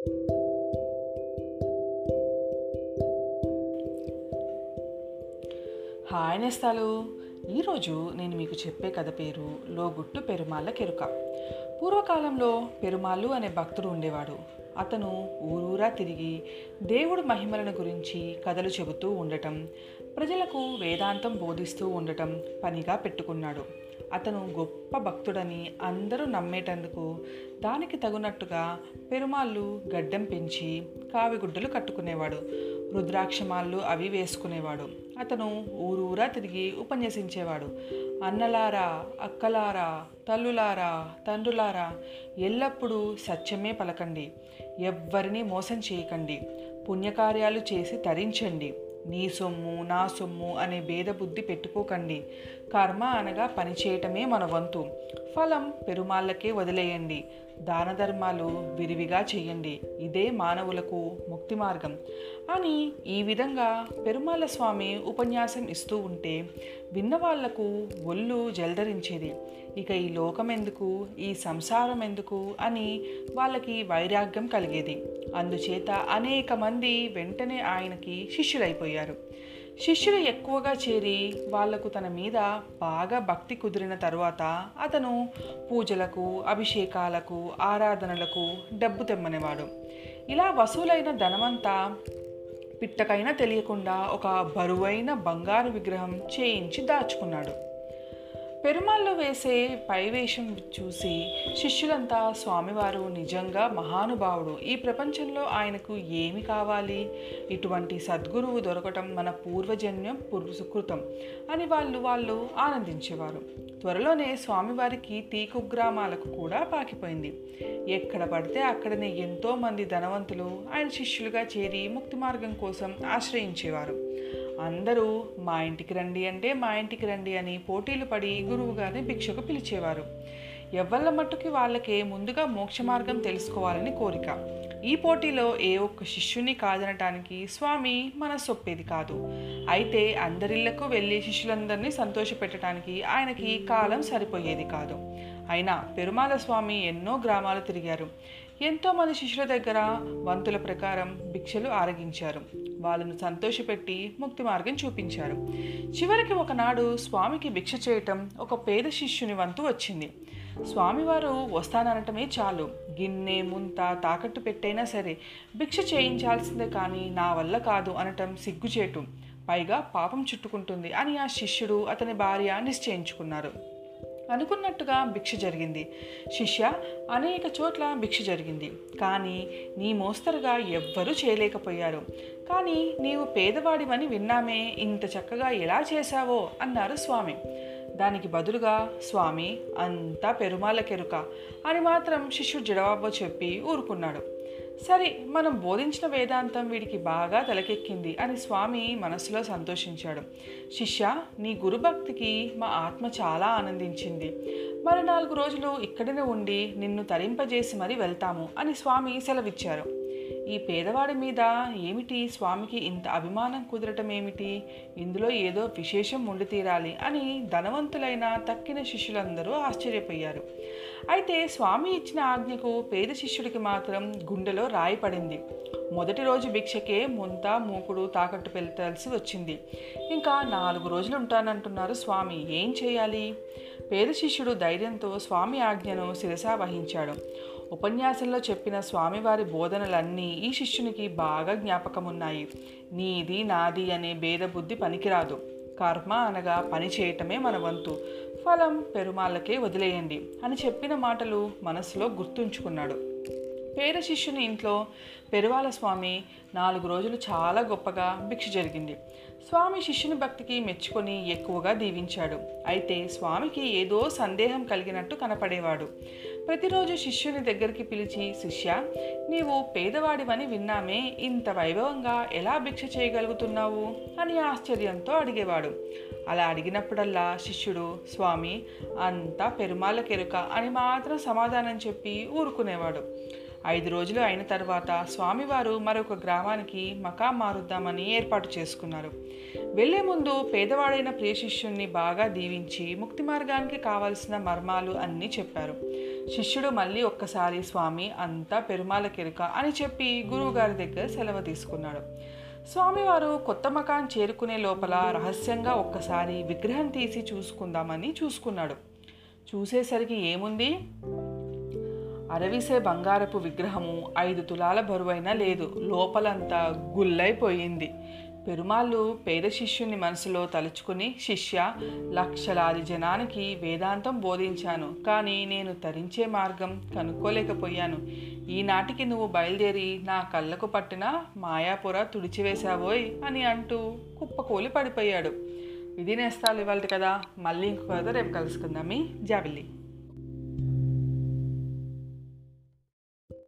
Hi నేస్తాలు. ఈరోజు నేను మీకు చెప్పే కథ పేరు లోగుట్టు పెరుమాళ్ళ కెరుక. పూర్వకాలంలో పెరుమాళ్ళు అనే భక్తుడు ఉండేవాడు. అతను ఊరూరా తిరిగి దేవుడు మహిమలను గురించి కథలు చెబుతూ ఉండటం ప్రజలకు వేదాంతం బోధిస్తూ ఉండటం పనిగా పెట్టుకున్నాడు. అతను గొప్ప భక్తుడని అందరూ నమ్మేటందుకు దానికి తగునట్టుగా పెరుమాళ్ళు గడ్డం పెంచి కావిగుడ్డలు కట్టుకునేవాడు. రుద్రాక్షమాళ్ళు అవి వేసుకునేవాడు. అతను ఊరూరా తిరిగి ఉపన్యసించేవాడు. అన్నలారా అక్కలారా తల్లులారా తండ్రులారా ఎల్లప్పుడూ సత్యమే పలకండి. ఎవ్వరిని మోసం చేయకండి. పుణ్యకార్యాలు చేసి తరించండి. నీ సొమ్ము నా సొమ్ము అనే భేదబుద్ధి పెట్టుకోకండి. కర్మ అనగా పని చేయటమే మన వంతు. ఫలం పెరుమాళ్ళకే వదిలేయండి. దాన ధర్మాలు విరివిగా చేయండి ఇదే మానవులకు ముక్తి మార్గం. అని ఈ విధంగా పెరుమాళ స్వామి ఉపన్యాసం ఇస్తూ ఉంటే విన్నవాళ్ళకు ఒళ్ళు జల్దరించేది ఇక ఈ లోకం ఎందుకు ఈ సంసారం ఎందుకు అని వాళ్ళకి వైరాగ్యం కలిగేది. అందుచేత అనేక మంది వెంటనే ఆయనకి శిష్యులైపోయారు. శిష్యులు ఎక్కువగా చేరి వాళ్ళకు తన మీద బాగా భక్తి కుదిరిన తరువాత అతను పూజలకు అభిషేకాలకు ఆరాధనలకు డబ్బు తెమ్మనేవాడు. ఇలా వసూలైన ధనమంతా పిట్టకైనా తెలియకుండా ఒక బరువైన బంగారు విగ్రహం చేయించి దాచుకున్నాడు. పెరుమాళ్ళు వేసే పైవేషం చూసి శిష్యులంతా స్వామివారు నిజంగా మహానుభావుడు. ఈ ప్రపంచంలో ఆయనకు ఏమి కావాలి? ఇటువంటి సద్గురువు దొరకటం మన పూర్వజన్యం పురుసుకృతం అని వాళ్ళు వాళ్ళు ఆనందించేవారు. త్వరలోనే స్వామివారికి తీకు గ్రామాలకు కూడా పాకిపోయింది. ఎక్కడ పడితే అక్కడనే ఎంతోమంది ధనవంతులు ఆయన శిష్యులుగా చేరి ముక్తి మార్గం కోసం ఆశ్రయించేవారు. అందరూ మా ఇంటికి రండి అంటే మా ఇంటికి రండి అని పోటీలు పడి గురువుగారిని భిక్షకు పిలిచేవారు. ఎవళ్ళ మట్టుకి వాళ్ళకే ముందుగా మోక్ష మార్గం తెలుసుకోవాలని కోరిక. ఈ పోటీలో ఏ ఒక్క శిష్యుని కాదనటానికి స్వామి మనసొప్పేది కాదు. అయితే అందరిళ్ళకు వెళ్ళి శిష్యులందరినీ సంతోషపెట్టడానికి ఆయనకి కాలం సరిపోయేది కాదు. అయినా పెరుమాల స్వామి ఎన్నో గ్రామాలు తిరిగారు. ఎంతోమంది శిష్యుల దగ్గర వంతుల ప్రకారం భిక్షలు ఆరగించారు. వాళ్ళను సంతోషపెట్టి ముక్తి మార్గం చూపించారు. చివరికి ఒకనాడు స్వామికి భిక్ష చేయటం ఒక పేద శిష్యుని వంతు వచ్చింది. స్వామివారు వస్తాననటమే చాలు. గిన్నె ముంత తాకట్టు పెట్టైనా సరే భిక్ష చేయించాల్సిందే కానీ నా వల్ల కాదు అనటం సిగ్గుచేటు. పైగా పాపం చుట్టుకుంటుంది అని ఆ శిష్యుడు అతని భార్య నిశ్చయించుకున్నారు. అనుకున్నట్టుగా భిక్ష జరిగింది. శిష్య అనేక చోట్ల భిక్ష జరిగింది. కానీ నీ మోస్తరుగా ఎవ్వరూ చేయలేకపోయారు. కానీ నీవు పేదవాడివని విన్నామే ఇంత చక్కగా ఎలా చేశావో అన్నారు స్వామి. దానికి బదులుగా స్వామి అంతా పెరుమాల కెరుక అని మాత్రం శిష్యుడు జడబాబో చెప్పి ఊరుకున్నాడు. సరే మనం బోధించిన వేదాంతం వీడికి బాగా తలకెక్కింది అని స్వామి మనసులో సంతోషించాడు. శిష్య నీ గురుభక్తికి మా ఆత్మ చాలా ఆనందించింది. మరి నాలుగు రోజులు ఇక్కడనే ఉండి నిన్ను తరింపజేసి మరి వెళ్తాము అని స్వామి సెలవిచ్చారు. ఈ పేదవాడి మీద ఏమిటి స్వామికి ఇంత అభిమానం కుదరటం ఏమిటి ఇందులో ఏదో విశేషం ఉండి తీరాలి అని ధనవంతులైన తక్కిన శిష్యులందరూ ఆశ్చర్యపోయారు. అయితే స్వామి ఇచ్చిన ఆజ్ఞకు పేద శిష్యుడికి మాత్రం గుండెలో రాయి పడింది మొదటి రోజు భిక్షకే ముంత మూకుడు తాకట్టు పెళ్తాల్సి వచ్చింది. ఇంకా నాలుగు రోజులు ఉంటానంటున్నారు స్వామి ఏం చేయాలి? పేద శిష్యుడు ధైర్యంతో స్వామి ఆజ్ఞను శిరసా వహించాడు. ఉపన్యాసంలో చెప్పిన స్వామివారి బోధనలన్నీ ఈ శిష్యునికి బాగా జ్ఞాపకమున్నాయి. నీది నాది అనే భేదబుద్ధి పనికిరాదు. కర్మ అనగా పని చేయటమే మన వంతు. ఫలం పెరుమాళ్ళకే వదిలేయండి అని చెప్పిన మాటలు మనసులో గుర్తుంచుకున్నాడు. పేద శిష్యుని ఇంట్లో పెరువాల స్వామి నాలుగు రోజులు చాలా గొప్పగా భిక్ష జరిగింది. స్వామి శిష్యుని భక్తికి మెచ్చుకొని ఎక్కువగా దీవించాడు. అయితే స్వామికి ఏదో సందేహం కలిగినట్టు కనపడేవాడు. ప్రతిరోజు శిష్యుని దగ్గరికి పిలిచి శిష్య నీవు పేదవాడివని విన్నామే ఇంత వైభవంగా ఎలా భిక్ష చేయగలుగుతున్నావు? అని ఆశ్చర్యంతో అడిగేవాడు. అలా అడిగినప్పుడల్లా శిష్యుడు స్వామి అంతా పెరుమాల కెరుక అని మాత్రం సమాధానం చెప్పి ఊరుకునేవాడు. ఐదు రోజులు అయిన తర్వాత స్వామివారు మరొక గ్రామానికి మకాం మారుద్దామని ఏర్పాటు చేసుకున్నారు. వెళ్ళే ముందు పేదవాడైన ప్రియ శిష్యుణ్ణి బాగా దీవించి ముక్తి మార్గానికి కావలసిన మర్మాలు అన్నీ చెప్పారు. శిష్యుడు మళ్ళీ ఒక్కసారి స్వామి అంతా పెరుమాల కెరుక అని చెప్పి గురువుగారి దగ్గర సెలవు తీసుకున్నాడు. స్వామివారు కొత్త మకాన్ చేరుకునే లోపల రహస్యంగా ఒక్కసారి విగ్రహం తీసి చూసుకుందామని చూసుకున్నాడు. చూసేసరికి ఏముంది? అరవిసే బంగారపు విగ్రహము ఐదు తులాల బరువైనా లేదు. లోపలంతా గుల్లైపోయింది. పెరుమాళ్ళు పేద శిష్యుని మనసులో తలుచుకుని శిష్య లక్షలాది జనానికి వేదాంతం బోధించాను కానీ నేను తరించే మార్గం కనుక్కోలేకపోయాను. ఈనాటికి నువ్వు బయలుదేరి నా కళ్ళకు పట్టిన మాయాపుర తుడిచివేశావోయ్ అని అంటూ కుప్పకూలి పడిపోయాడు. ఇది నేస్తాలు ఇవ్వాలి కదా. మళ్ళీ ఇంకో కథ రేపు కలుసుకుందాం. మీ జాబిల్లి.